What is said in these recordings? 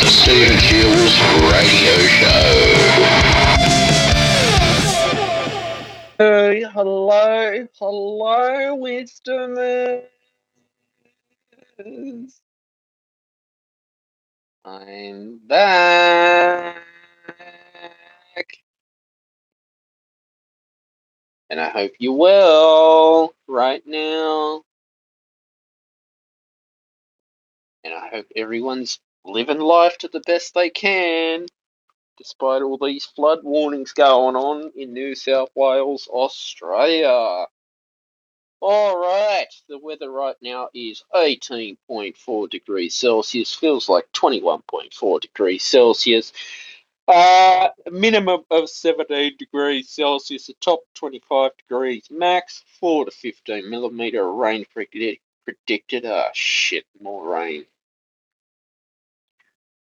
The Stephen Shiels Radio Show. Hey, hello, hello, Wisdomers. I'm back. And I hope you will right now. And I hope everyone's living life to the best they can, despite all these flood warnings going on in New South Wales, Australia. Alright, the weather right now is 18.4 degrees Celsius, feels like 21.4 degrees Celsius. Uh, minimum of 17 degrees Celsius, a top 25 degrees max, 4 to 15 millimeter rain predict- predicted. Ah, shit, more rain.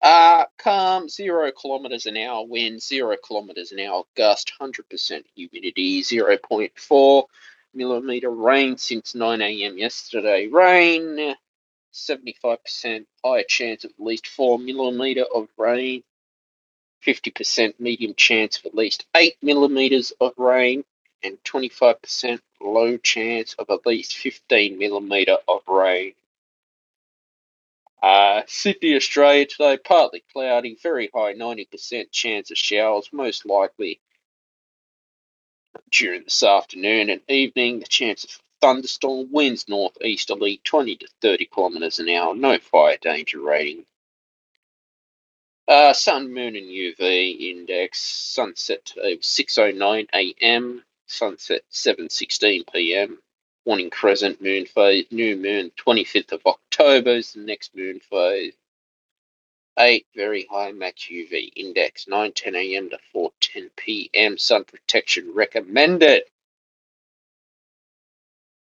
Uh, calm, 0 kilometers an hour wind, 0 kilometers an hour gust, 100% humidity, 0.4 millimeter rain since 9 a.m. yesterday. Rain, 75% higher chance of at least 4 millimeter of rain. 50% medium chance of at least 8 millimeters of rain, and 25% low chance of at least 15 millimeter of rain. Uh, Sydney, Australia today, partly cloudy, very high 90% chance of showers, most likely during this afternoon and evening. The chance of thunderstorm winds northeasterly 20 to 30 kilometers an hour, no fire danger rating. Uh, sun, moon, and UV index. Sunset today was 6:09 a.m. Sunset 7:16 p.m. Morning crescent moon phase. New moon 25th of October is the next moon phase. 8 very high max UV index 9:10 a.m. to 4:10 p.m. Sun protection recommended.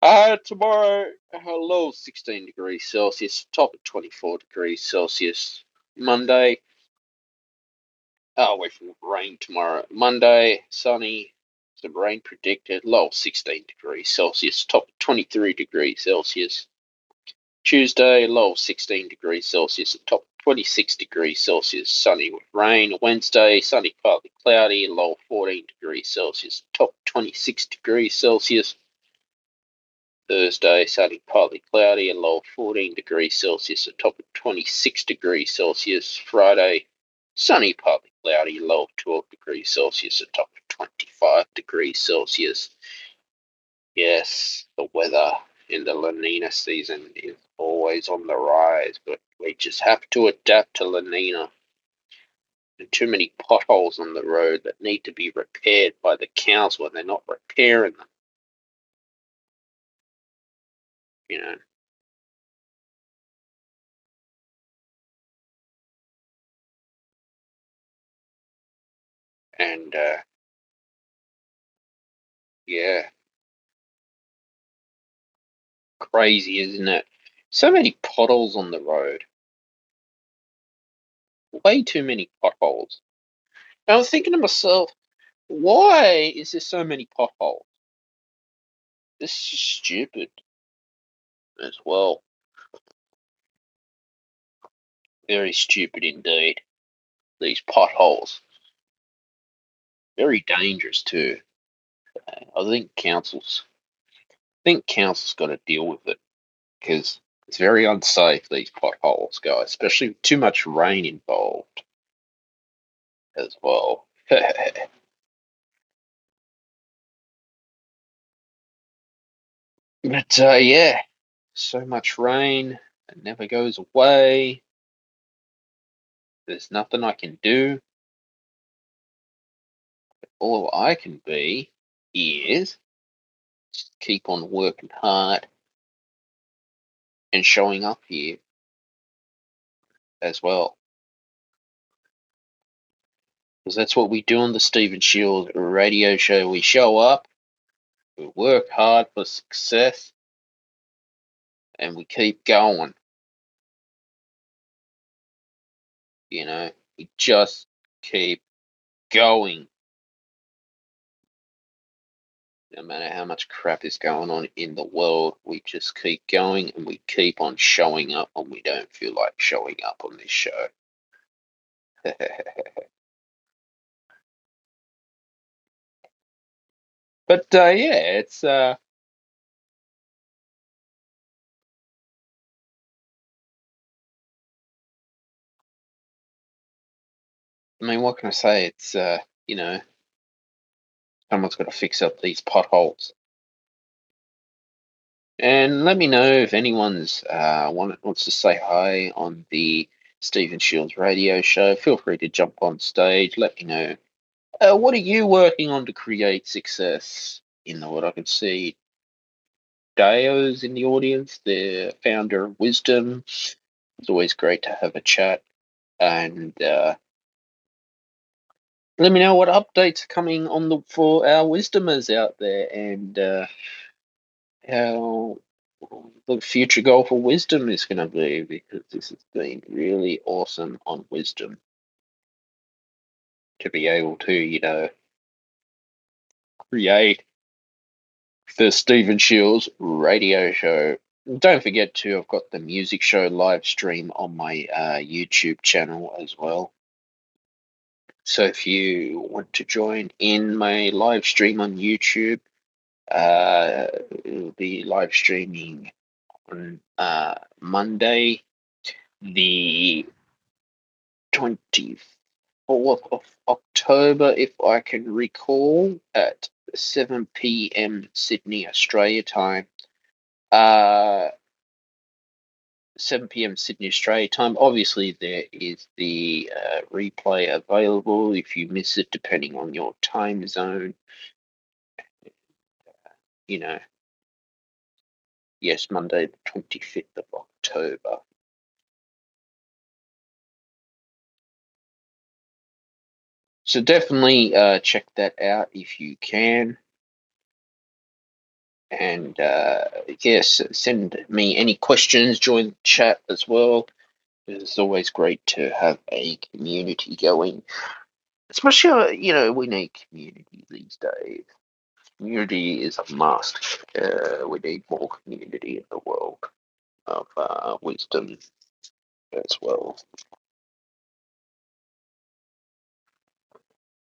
Uh, tomorrow, a low 16 degrees Celsius, top of 24 degrees Celsius. Monday, Oh, away from rain tomorrow. Monday, sunny, some rain predicted, low 16 degrees Celsius, top 23 degrees Celsius. Tuesday, low 16 degrees Celsius, top 26 degrees Celsius, sunny with rain. Wednesday, sunny, partly cloudy, low 14 degrees Celsius, top 26 degrees Celsius. Thursday, sunny, partly cloudy, and low 14 degrees Celsius, a top of 26 degrees Celsius. Friday, sunny, partly cloudy, low of 12 degrees Celsius, a top of 25 degrees Celsius. Yes, the weather in the La Nina season is always on the rise, but we just have to adapt to La Nina. And too many potholes on the road that need to be repaired by the council, and they're not repairing them. You know. Uh, yeah, crazy, isn't it? So many potholes on the road. Way too many potholes. And I was thinking to myself, why is there so many potholes? This is stupid as well. Very stupid indeed. These potholes. Very dangerous too. I think councils I think council's got to deal with it because it's very unsafe, these potholes, guys, especially with too much rain involved as well. but uh, yeah, so much rain, it never goes away. There's nothing I can do. All I can be is keep on working hard and showing up here as well. Because that's what we do on the Stephen Shield radio show. We show up, we work hard for success, and we keep going. You know, we just keep going. No matter how much crap is going on in the world, we just keep going and we keep on showing up when we don't feel like showing up on this show. but uh, yeah, it's uh, I mean, what can I say? It's uh, you know, someone's got to fix up these potholes. And let me know if anyone's uh want, wants to say hi on the Stephen Shiels radio show. Feel free to jump on stage. Let me know. Uh, what are you working on to create success in the world? I can see Dayo's in the audience, the founder of Wisdom. It's always great to have a chat. And uh, let me know what updates are coming on the for our wisdomers out there and uh, how the future goal for wisdom is going to be because this has been really awesome on wisdom to be able to, you know, create the Stephen Shiels radio show. Don't forget to, I've got the music show live stream on my uh, YouTube channel as well. So if you want to join in my live stream on YouTube, uh, it'll be live streaming on uh, Monday, the 24th of October, if I can recall, at 7 p.m. Sydney, Australia time. Uh, 7 p.m. Sydney, Australia time. Obviously, there is the uh, replay available if you miss it, depending on your time zone. You know, yes, Monday, the 25th of October. So definitely uh, check that out if you can. And uh, yes, send me any questions, join the chat as well. It's always great to have a community going. Especially, uh, you know, we need community these days. Community is a must. Uh, we need more community in the world of uh, wisdom as well.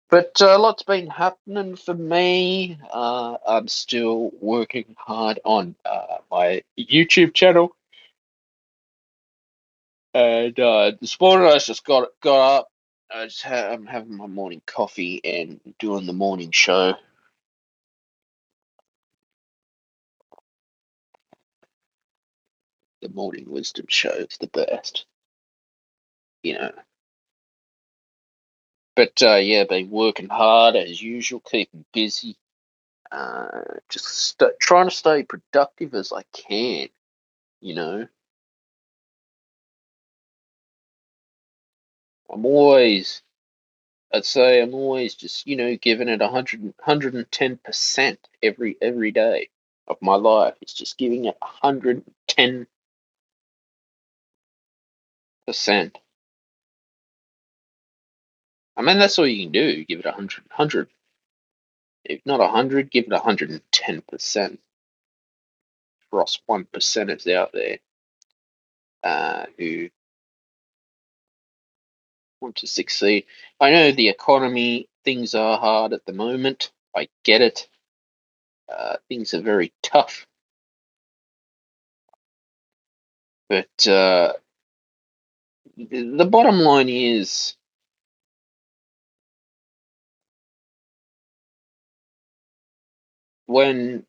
But uh, a lot's been happening for me. Uh, I'm still working hard on uh, my YouTube channel. And uh, this morning I just got got up. I just ha- I'm having my morning coffee and doing the morning show. The morning wisdom show is the best, you know. But uh, yeah, been working hard as usual, keeping busy. Uh, just st- trying to stay productive as I can, you know. I'm always I'd say I'm always just, you know, giving it 100, 110% every every day of my life. It's just giving it 110%. I mean, that's all you can do. Give it 100. 100. If not 100, give it 110%. For us one percenters out there uh, who want to succeed. I know the economy, things are hard at the moment. I get it. Uh, things are very tough. But uh, the bottom line is when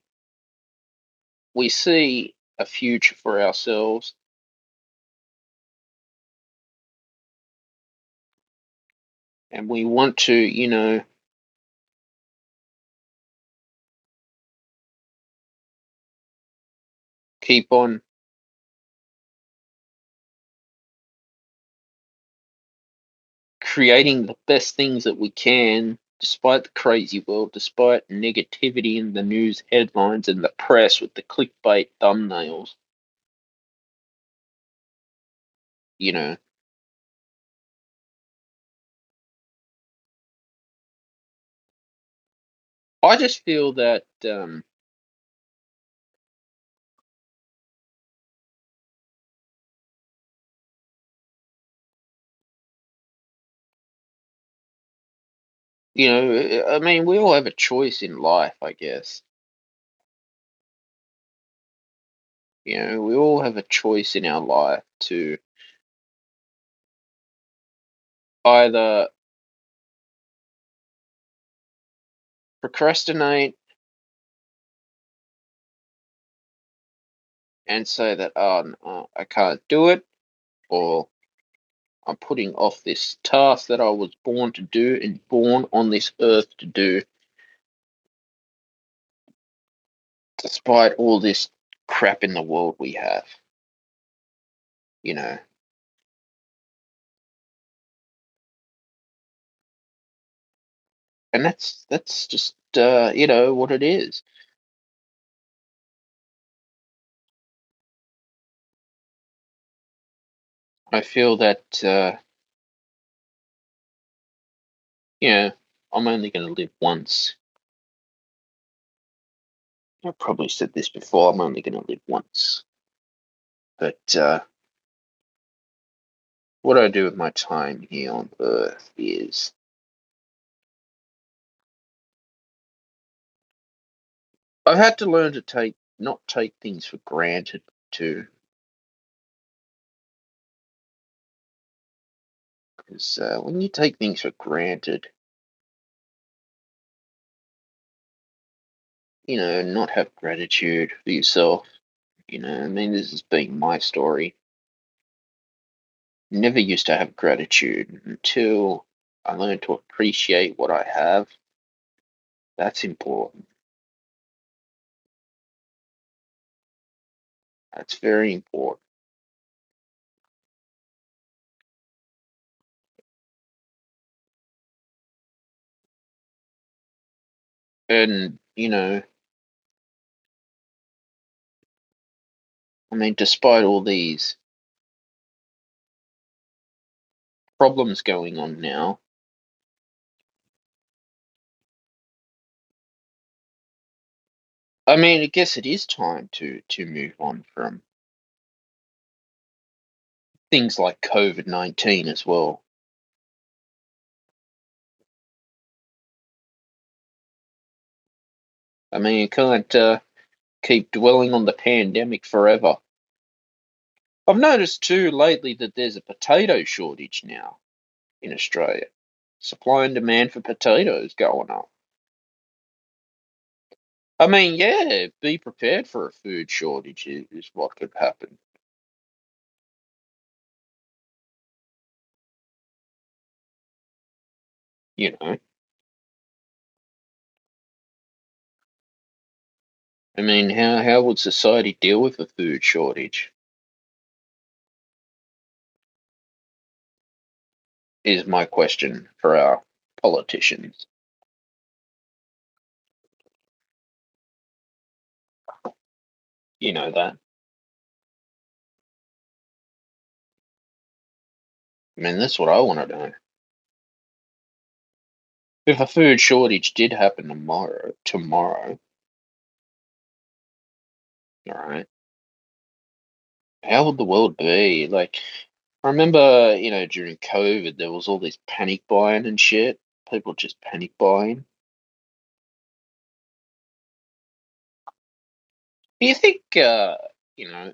we see a future for ourselves and we want to, you know, keep on creating the best things that we can despite the crazy world, despite negativity in the news headlines and the press with the clickbait thumbnails. You know, I just feel that um, you know, I mean, we all have a choice in life, I guess. You know, we all have a choice in our life to either procrastinate and say that, oh, no, I can't do it, or I'm putting off this task that I was born to do and born on this earth to do, despite all this crap in the world we have. You know. And that's that's just uh, you know what it is. I feel that uh, I'm only going to live once. I've probably said this before. I'm only going to live once, but uh, what I do with my time here on Earth is I've had to learn to take not take things for granted too. Because uh, when you take things for granted, you know, not have gratitude for yourself, you know, I mean, this has been my story. Never used to have gratitude until I learned to appreciate what I have. That's important. That's very important. And, you know, I mean, despite all these problems going on now, I mean, I guess it is time to to move on from things like COVID nineteen as well. I mean, you can't uh, keep dwelling on the pandemic forever. I've noticed too lately that there's a potato shortage now in Australia. Supply and demand for potatoes going up. I mean, yeah, be prepared for a food shortage is, is what could happen. You know, I mean, how how would society deal with a food shortage? Is my question for our politicians. You know that. I mean, that's what I want to know. If a food shortage did happen tomorrow, tomorrow, right, how would the world be? Like, I remember, you know, during COVID, there was all this panic buying and shit. People just panic buying. Do you think, uh, you know,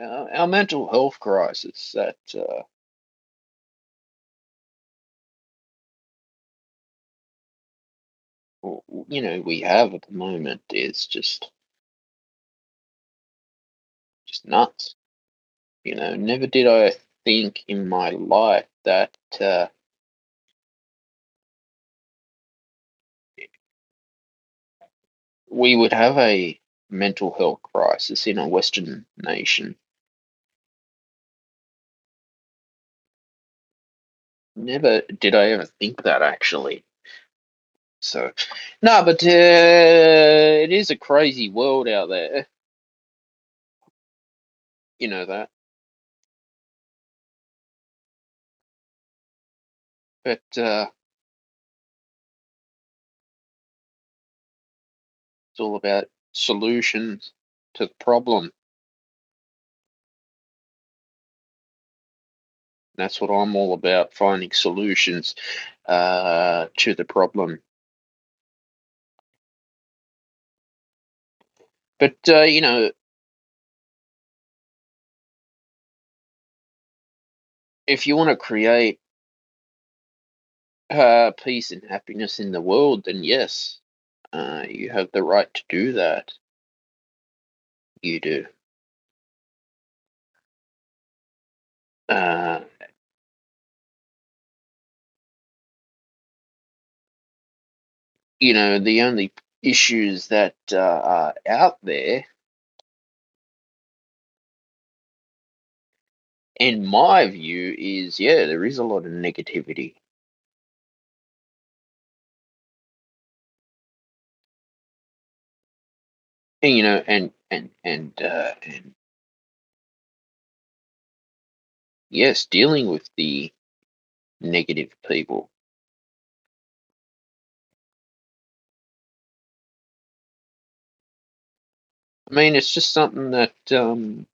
our, our mental health crisis that, uh, you know, we have at the moment is just, just nuts. You know, never did I think in my life that, uh, we would have a mental health crisis in a Western nation. Never did I ever think that actually. So, no, but uh, it is a crazy world out there. You know that. But uh, it's all about solutions to the problem. That's what I'm all about, finding solutions. uh, to the problem. But uh, you know, if you want to create uh, peace and happiness in the world, then yes, uh, you have the right to do that. You do. Uh, you know, the only issues that uh, are out there, in my view, is yeah, there is a lot of negativity. And, you know, and and and uh, and yes, dealing with the negative people. I mean, it's just something that um,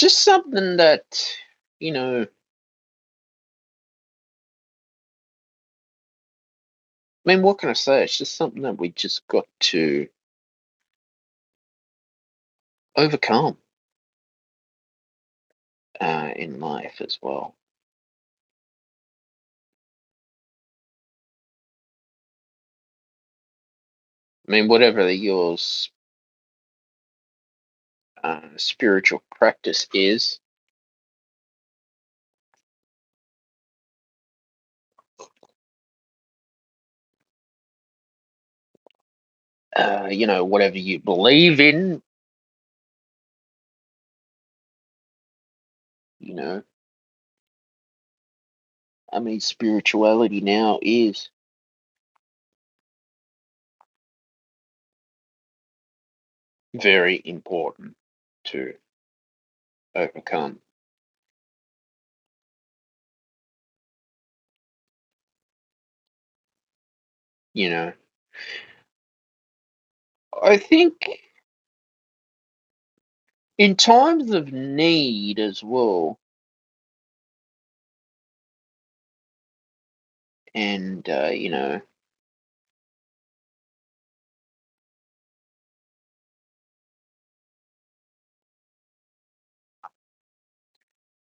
just something that you know. I mean, what can I say? It's just something that we just got to overcome uh, in life as well. I mean, whatever the yours uh, spiritual practice is, uh, you know, whatever you believe in, you know, I mean, spirituality now is very important to overcome. You know, I think in times of need as well, and uh, you know,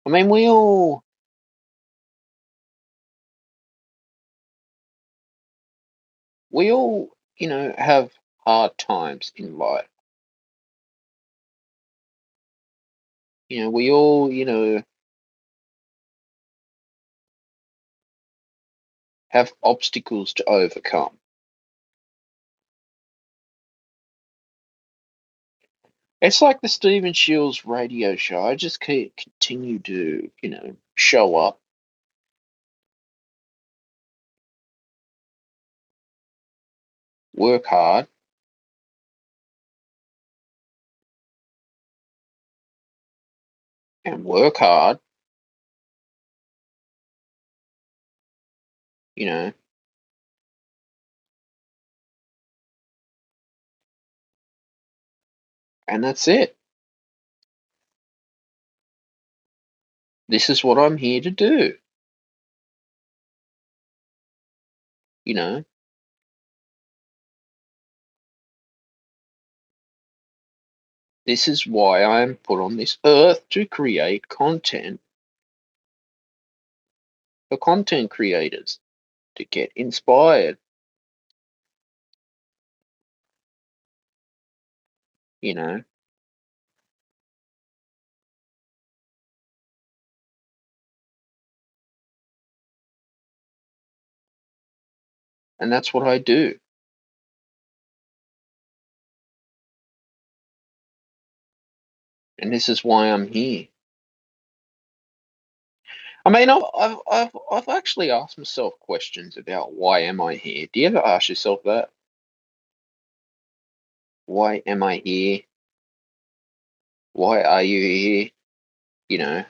I mean, we all we all, you know, have hard times in life. You know, we all, you know, have obstacles to overcome. It's like the Stephen Shiels radio show. I just keep continue to, you know, show up. Work hard. And work hard. You know. And that's it. This is what I'm here to do. You know. This is why I'm put on this earth to create content for content creators to get inspired. You know. And that's what I do. And this is why I'm here. I mean, I've, I've, I've, I've actually asked myself questions about why am I here. Do you ever ask yourself that? Why am I here? Why are you here? You know,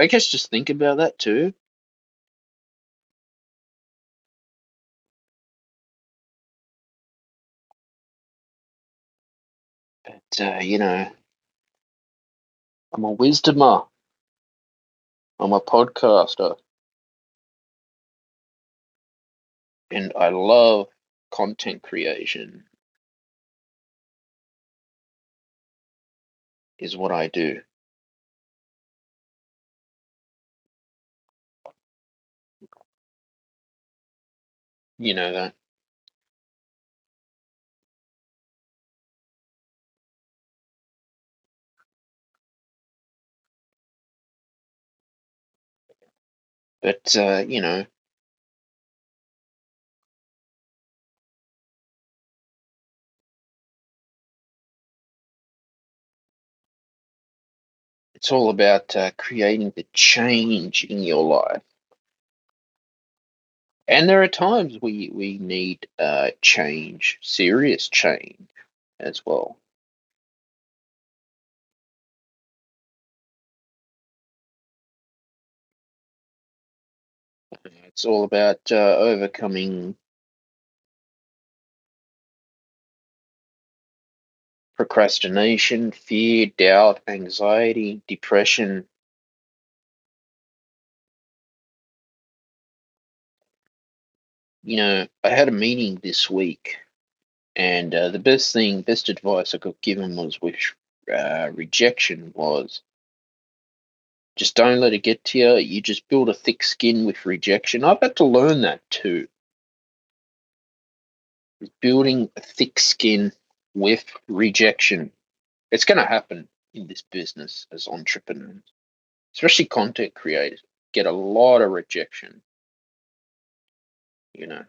I guess just think about that too. But uh, you know, I'm a wisdomer. I'm a podcaster. And I love content creation. Is what I do. You know that. But uh, you know, it's all about uh, creating the change in your life. And there are times we we need uh, change, serious change as well. It's all about uh, overcoming procrastination, fear, doubt, anxiety, depression. You know, I had a meeting this week, and uh, the best thing, best advice I got given was which uh, rejection was just don't let it get to you. You just build a thick skin with rejection. I've had to learn that too. Building a thick skin with rejection. It's going to happen in this business as entrepreneurs, especially content creators. Get a lot of rejection. You know,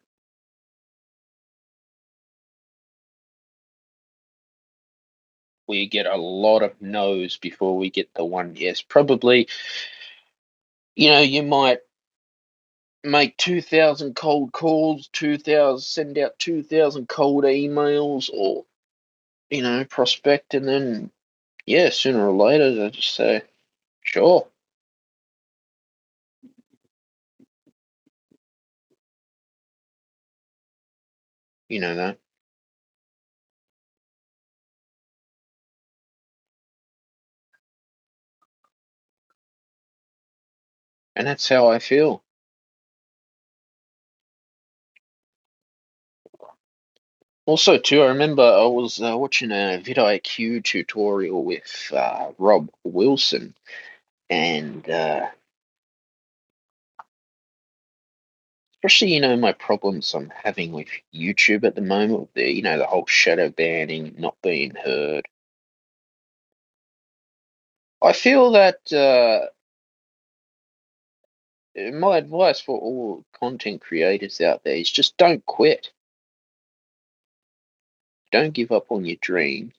we get a lot of no's before we get the one yes. Probably, you know, you might make 2,000 cold calls, 2,000, send out 2,000 cold emails, or, you know, prospect, and then, yeah, sooner or later, they just say, sure. You know that. And that's how I feel. Also, too, I remember I was uh, watching a vidIQ tutorial with uh, Rob Wilson, and uh, especially, you know, my problems I'm having with YouTube at the moment, the you know, the whole shadow banning, not being heard. I feel that uh, my advice for all content creators out there is just don't quit. Don't give up on your dream.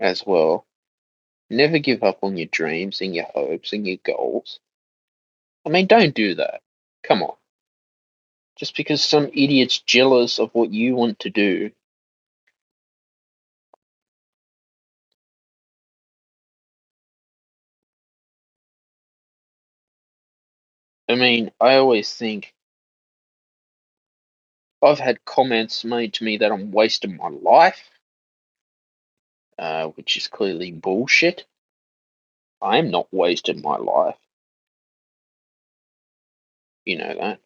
As well. Never give up on your dreams and your hopes and your goals. I mean, don't do that. Come on. Just because some idiot's jealous of what you want to do. I mean, I always think I've had comments made to me that I'm wasting my life, uh, which is clearly bullshit. I am not wasting my life. You know that.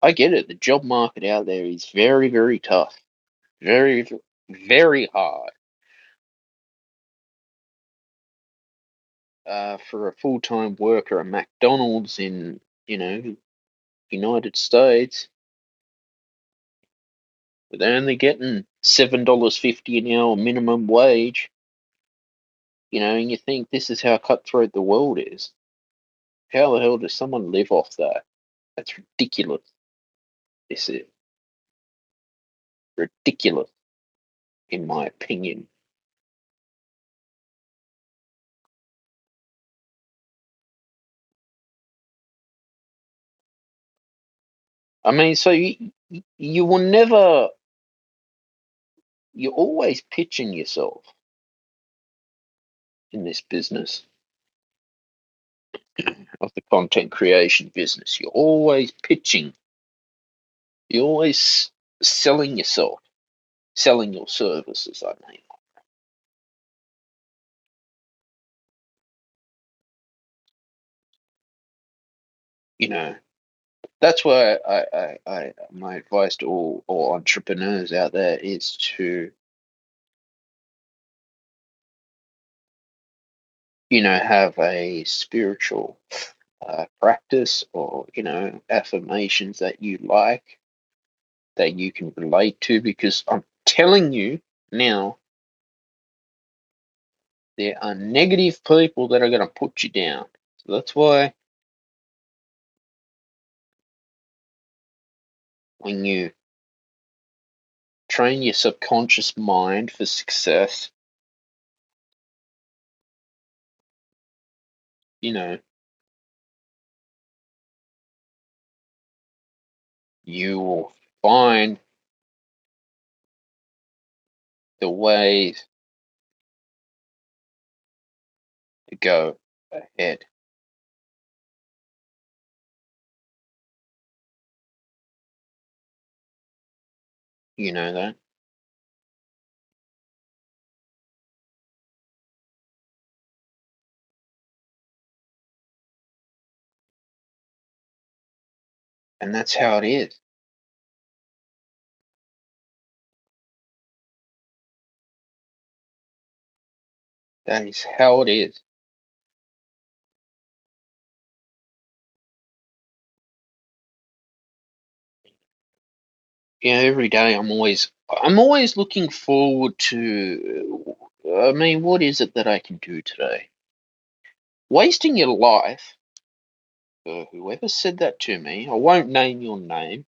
I get it. The job market out there is very, very tough. Very, very hard. Uh, for a full time worker at McDonald's in, you know, United States, with only getting seven dollars fifty an hour minimum wage. You know, and you think this is how cutthroat the world is. How the hell does someone live off that? That's ridiculous. This is ridiculous, in my opinion. I mean, so you, you will never you're always pitching yourself in this business of the content creation business. You're always pitching. You're always selling yourself, selling your services, I mean. You know, that's why I, I, I my advice to all, all entrepreneurs out there is to you know have a spiritual uh, practice or you know affirmations that you like that you can relate to because I'm telling you now there are negative people that are going to put you down. So that's why when you train your subconscious mind for success, you know, you will find the ways to go ahead. You know that? And that's how it is. That is how it is. Yeah, every day I'm always I'm always looking forward to I mean, what is it that I can do today? Wasting your life, uh, whoever said that to me, I won't name your name,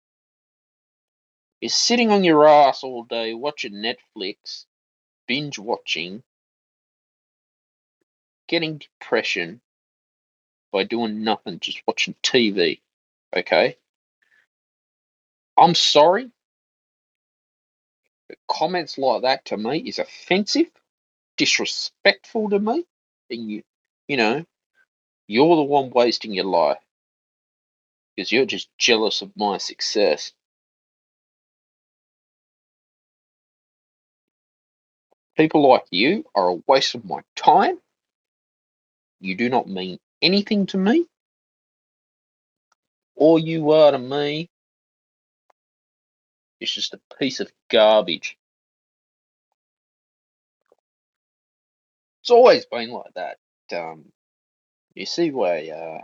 is sitting on your ass all day watching Netflix, binge watching, getting depression by doing nothing, just watching TV. Okay? I'm sorry. Comments like that to me is offensive, disrespectful to me, and you, you know, you're the one wasting your life because you're just jealous of my success. People like you are a waste of my time. You do not mean anything to me. All you are to me is just a piece of garbage. It's always been like that. Um, you see why uh,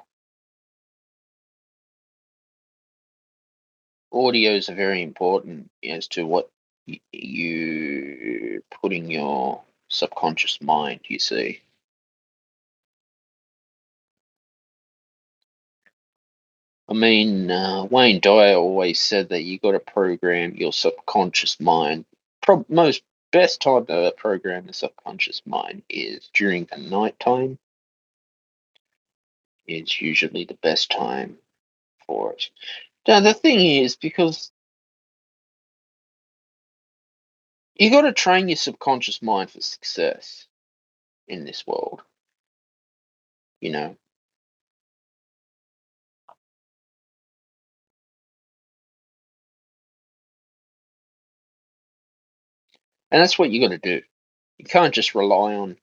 audios are very important as to what you put in your subconscious mind, you see. I mean, uh, Wayne Dyer always said that you got to program your subconscious mind. Pro- most best time to program the subconscious mind is during the night time. It's usually the best time for it. Now the thing is, because you got to train your subconscious mind for success in this world. You know, and that's what you got to do. You can't just rely on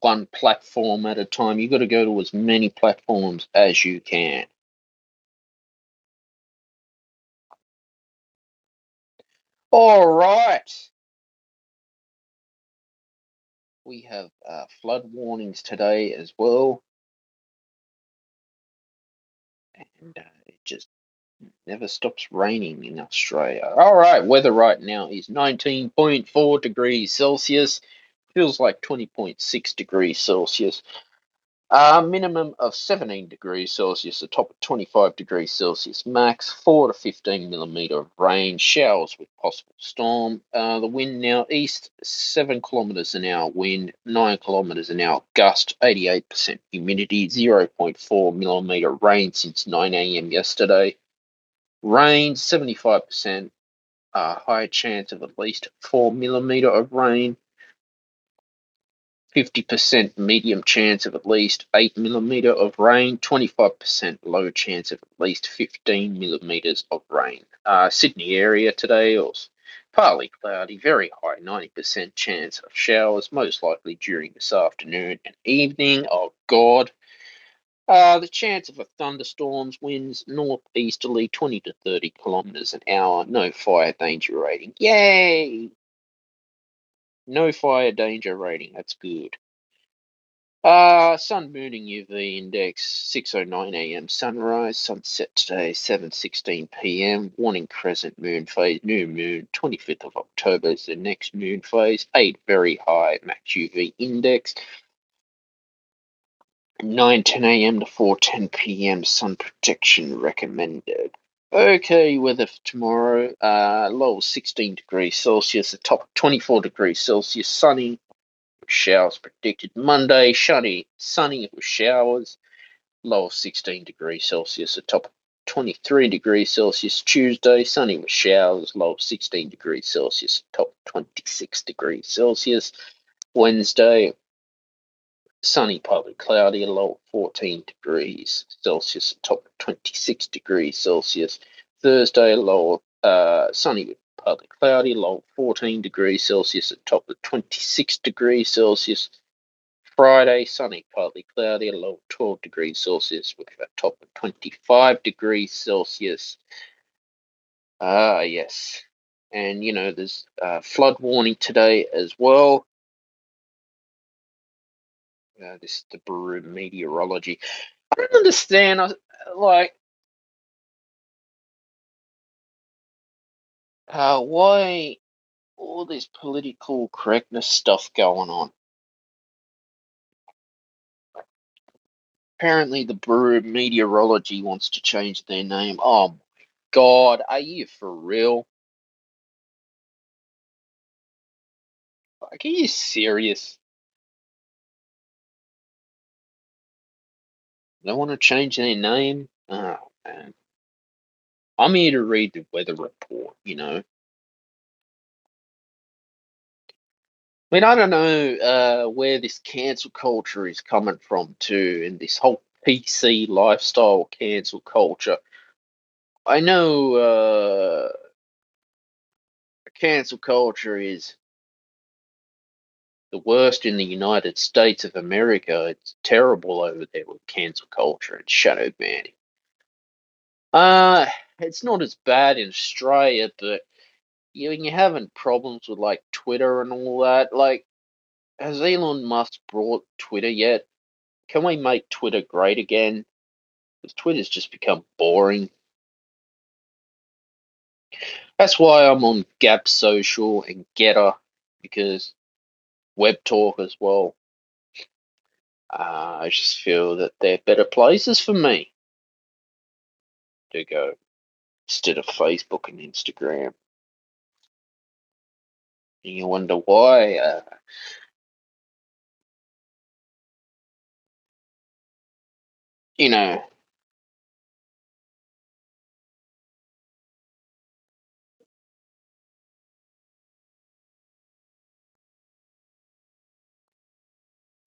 one platform at a time. You've got to go to as many platforms as you can. All right. We have uh, flood warnings today as well, and uh, it just never stops raining in Australia. All right, weather right now is 19.4 degrees Celsius. Feels like 20.6 degrees Celsius. Uh, minimum of 17 degrees Celsius, a top of 25 degrees Celsius max, 4 to 15 millimeter of rain, showers with possible storm. Uh, the wind now east, 7 kilometers an hour wind, 9 kilometers an hour gust, 88% humidity, 0.4 millimeter rain since 9 a.m. yesterday. Rain, 75% uh, high chance of at least 4 millimeter of rain. 50% medium chance of at least 8 millimeter of rain, 25% low chance of at least 15 millimeters of rain. Uh, Sydney area today was partly cloudy, very high 90% chance of showers, most likely during this afternoon and evening. Oh God. Uh, the chance of a thunderstorms, winds northeasterly 20 to 30 kilometers an hour, no fire danger rating. Yay! No fire danger rating, that's good. Uh, sun mooning UV index 6:09 a.m. sunrise. Sunset today 7:16 p.m. Waning crescent moon phase. New moon 25th of October is the next moon phase. Eight very high max UV index. 9:10 a.m. to 4:10 p.m. Sun protection recommended. Okay, weather for tomorrow. Uh, low 16 degrees Celsius. The top 24 degrees Celsius. Sunny showers predicted. Monday, sunny, sunny with showers, low 16 degrees Celsius, a top 23 degrees Celsius. Tuesday, sunny with showers, low 16 degrees Celsius, top 26 degrees Celsius. Wednesday, sunny, partly cloudy, low 14 degrees Celsius, top of 26 degrees Celsius. Thursday, low uh, sunny partly cloudy, low 14 degrees Celsius at top of 26 degrees Celsius. Friday, sunny, partly cloudy, low 12 degrees Celsius with a top of 25 degrees Celsius. Ah, uh, yes. And, you know, there's a flood warning today as well. Uh, this the Bureau meteorology. I don't understand. I, like, uh, why all this political correctness stuff going on? Apparently, the Bureau Meteorology wants to change their name. Oh my god, are you for real? Like, are you serious? They want to change their name? Oh, man. I'm here to read the weather report, you know. I mean, I don't know uh, where this cancel culture is coming from, too, and this whole PC lifestyle cancel culture. I know uh, cancel culture is the worst in the United States of America. It's terrible over there with cancel culture and shadow banning. Uh, it's not as bad in Australia, but you you're having problems with like Twitter and all that. Like, has Elon Musk brought Twitter yet? Can we make Twitter great again? Because Twitter's just become boring. That's why I'm on Gab Social and Gettr because Webtalk as well. Uh, I just feel that they're better places for me to go instead of Facebook and Instagram. And you wonder why. Uh, you know,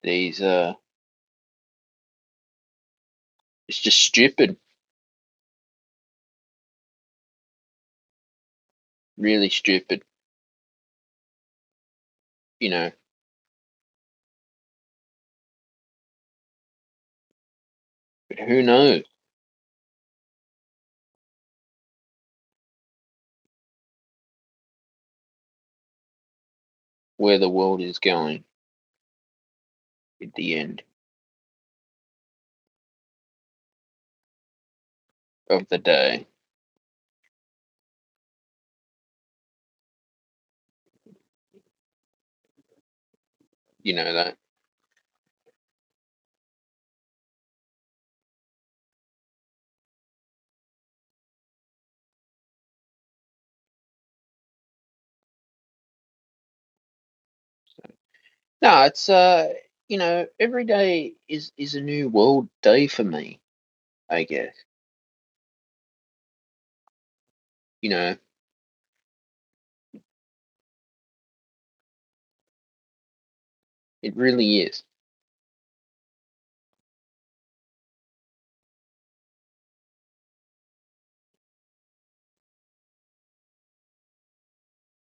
these uh, it's just stupid. Really stupid. You know. But who knows? Where the world is going at the end of the day. You know that. No, it's uh, you know, every day is is a new world day for me. I guess. You know, it really is.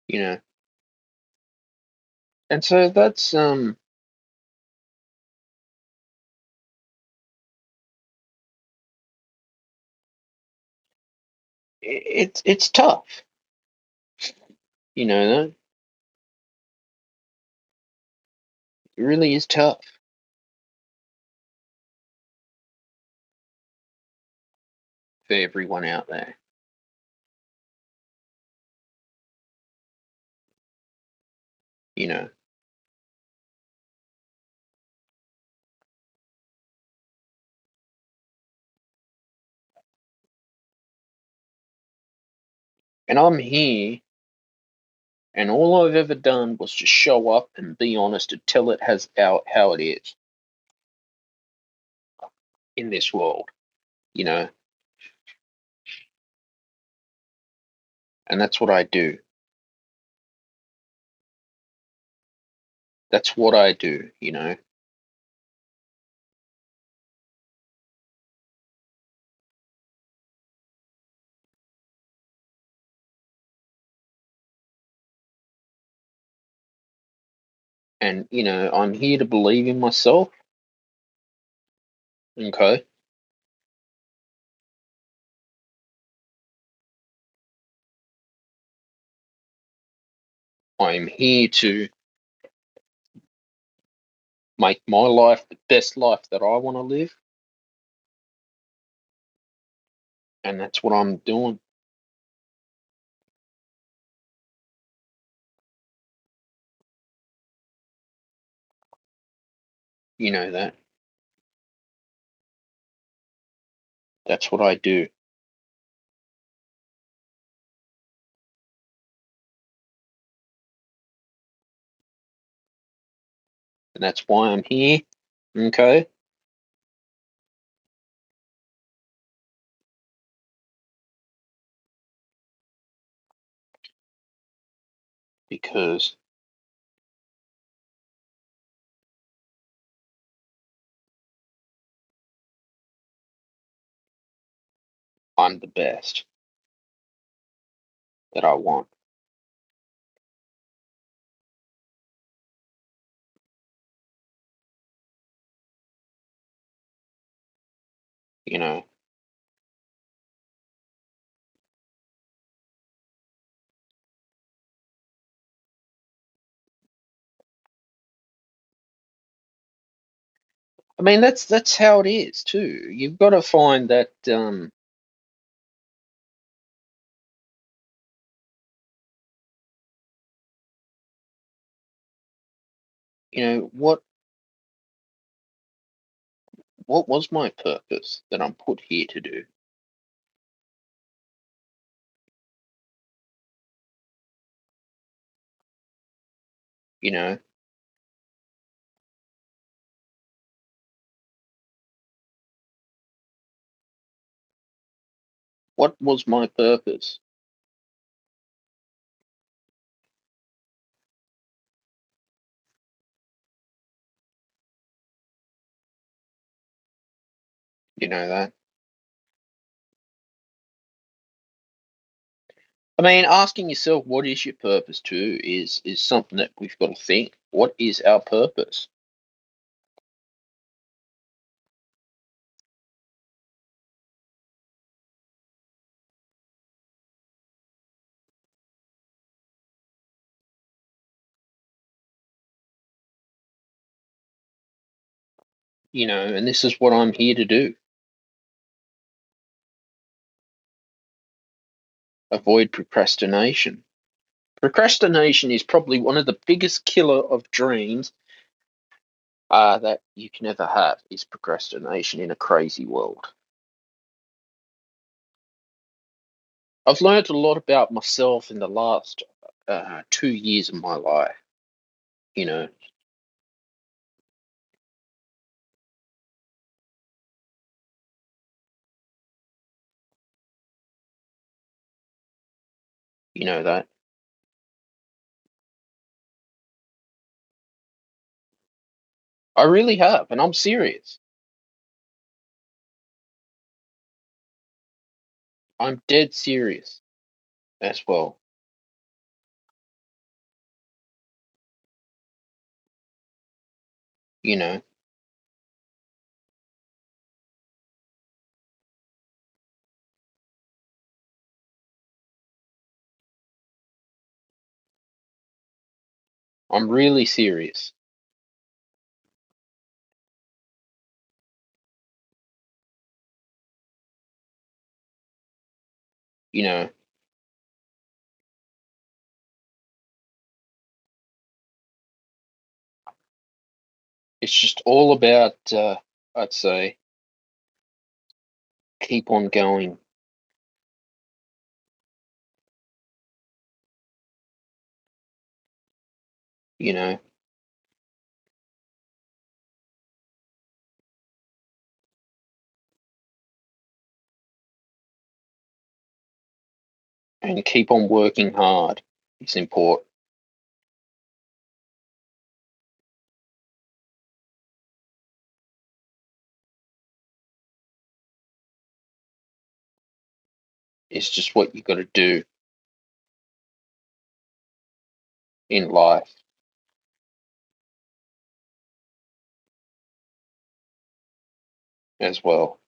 You know, and so that's um. I- It's it's tough, you know. That it really is tough for everyone out there. You know, and I'm here, and all I've ever done was just show up and be honest and tell it has how how it is in this world. You know, and that's what I do. That's what I do. You know, and you know, I'm here to believe in myself. Okay. I'm here to make my life the best life that I want to live. And that's what I'm doing. You know that. That's what I do. And that's why I'm here. Okay. Because I'm the best that I want. You know. I mean that's that's how it is too. You've got to find that um you know what what was my purpose that I'm put here to do? You know, what was my purpose? You know that. I mean, asking yourself what is your purpose too is is something that we've got to think. What is our purpose? You know, and this is what I'm here to do. Avoid procrastination. Procrastination is probably one of the biggest killer of dreams uh, that you can ever have is procrastination in a crazy world. I've learned a lot about myself in the last uh, two years of my life. You know, You know that. I really have, and I'm serious. I'm dead serious as well. You know, I'm really serious. You know, it's just all about, uh, I'd say, keep on going. You know, and keep on working hard. It's important. It's just what you got to do in life as well.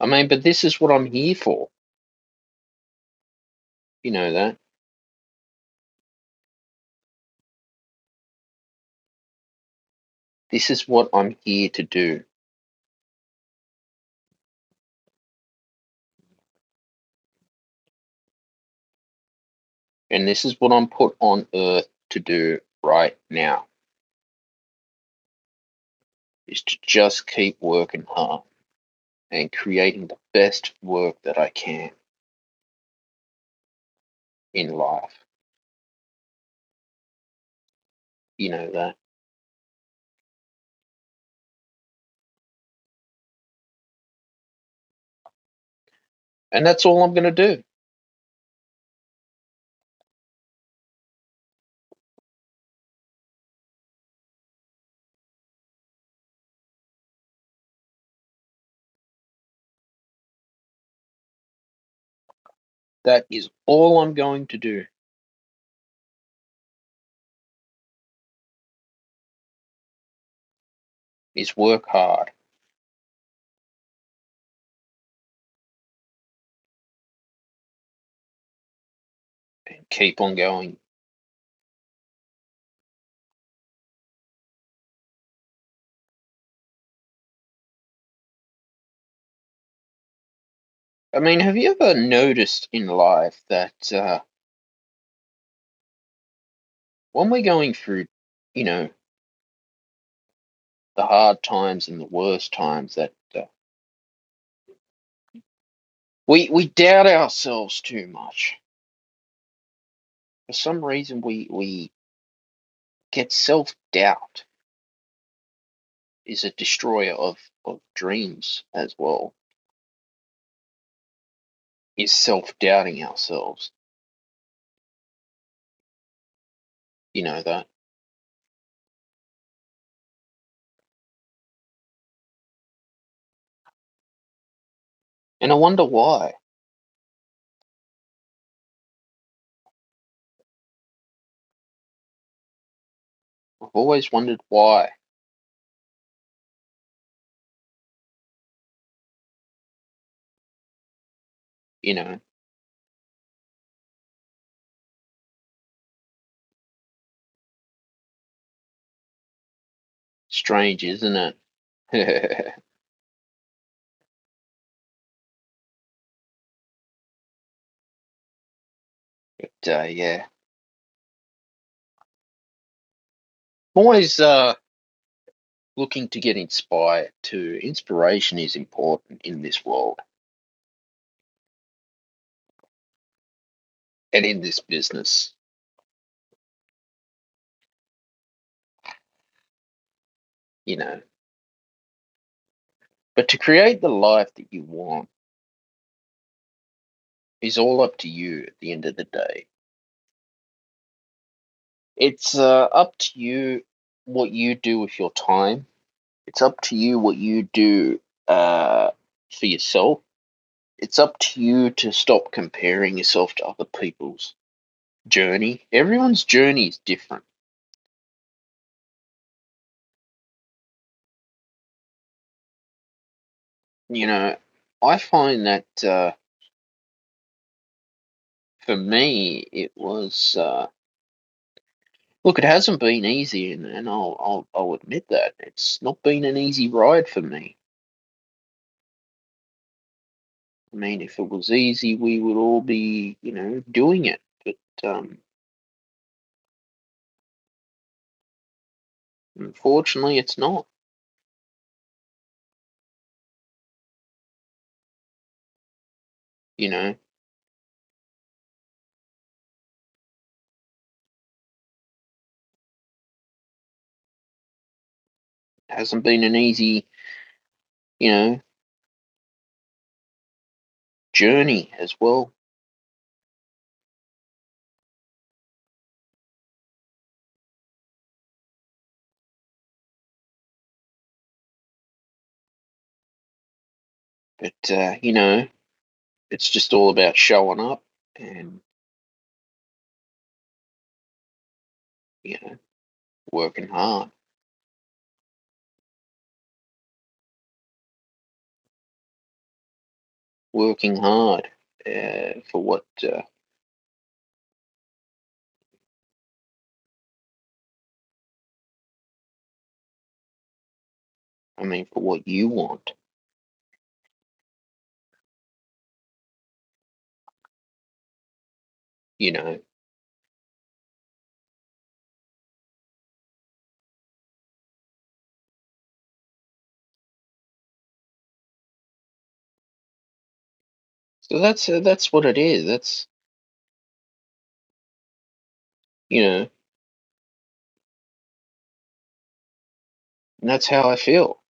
I mean, but this is what I'm here for. You know that. This is what I'm here to do. And this is what I'm put on earth to do right now. Is to just keep working hard and creating the best work that I can in life. You know that. And that's all I'm going to do. That is all I'm going to do. Is work hard. Keep on going. I mean, have you ever noticed in life that uh, when we're going through, you know, the hard times and the worst times, that uh, we we doubt ourselves too much. For some reason, we we get self doubt is a destroyer of of dreams as well. Is self doubting ourselves. You know that. And I wonder why. I've always wondered why. You know, strange, isn't it? but uh, yeah, Always uh, looking to get inspired too. Inspiration is important in this world. and in this business. You know, but to create the life that you want is all up to you at the end of the day. It's uh, up to you what you do with your time. It's up to you what you do uh, for yourself. It's up to you to stop comparing yourself to other people's journey. Everyone's journey is different. You know, I find that uh, for me, it was. Uh, look, it hasn't been easy, and, and I'll, I'll I'll admit that it's not been an easy ride for me. I mean, if it was easy, we would all be, you know, doing it. But um, unfortunately, it's not. You know, hasn't been an easy, you know, journey as well. But uh, you know, it's just all about showing up and you know, working hard. Working hard uh, for what uh, I mean, for what you want. You know, so that's uh, that's what it is. That's you know, and that's how I feel.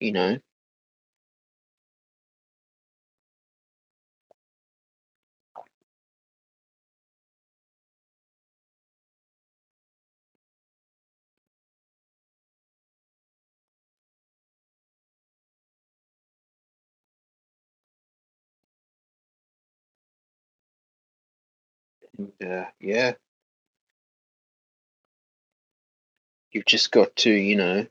You know, uh, yeah, you've just got to, you know,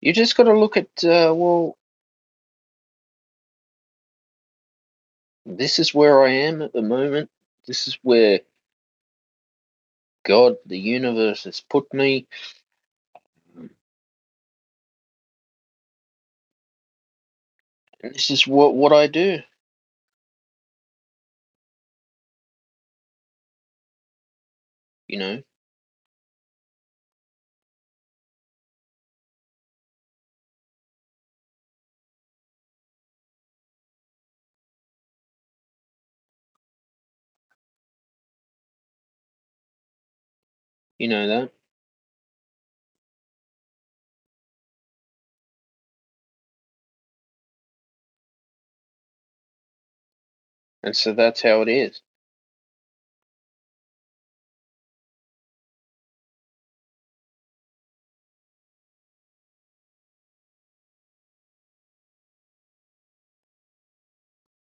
you just got to look at uh, well, this is where I am at the moment. This is where God, the universe, has put me. And this is what what I do. You know, you know that. And so that's how it is.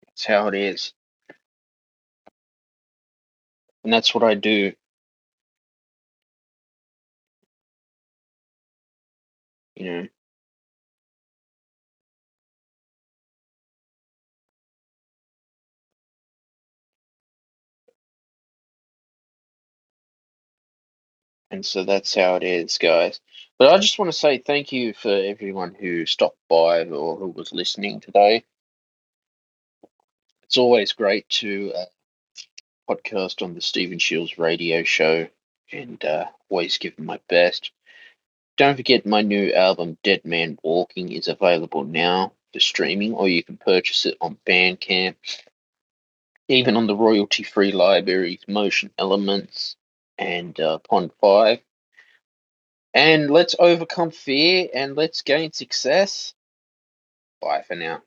That's how it is. And that's what I do. You know, and so that's how it is, guys. But I just want to say thank you for everyone who stopped by or who was listening today. It's always great to uh, podcast on the Stephen Shiels radio show and uh, always give my best. Don't forget my new album, Dead Man Walking, is available now for streaming, or you can purchase it on Bandcamp, even on the royalty free libraries Motion Elements and uh, Pond 5. And let's overcome fear and let's gain success. Bye for now.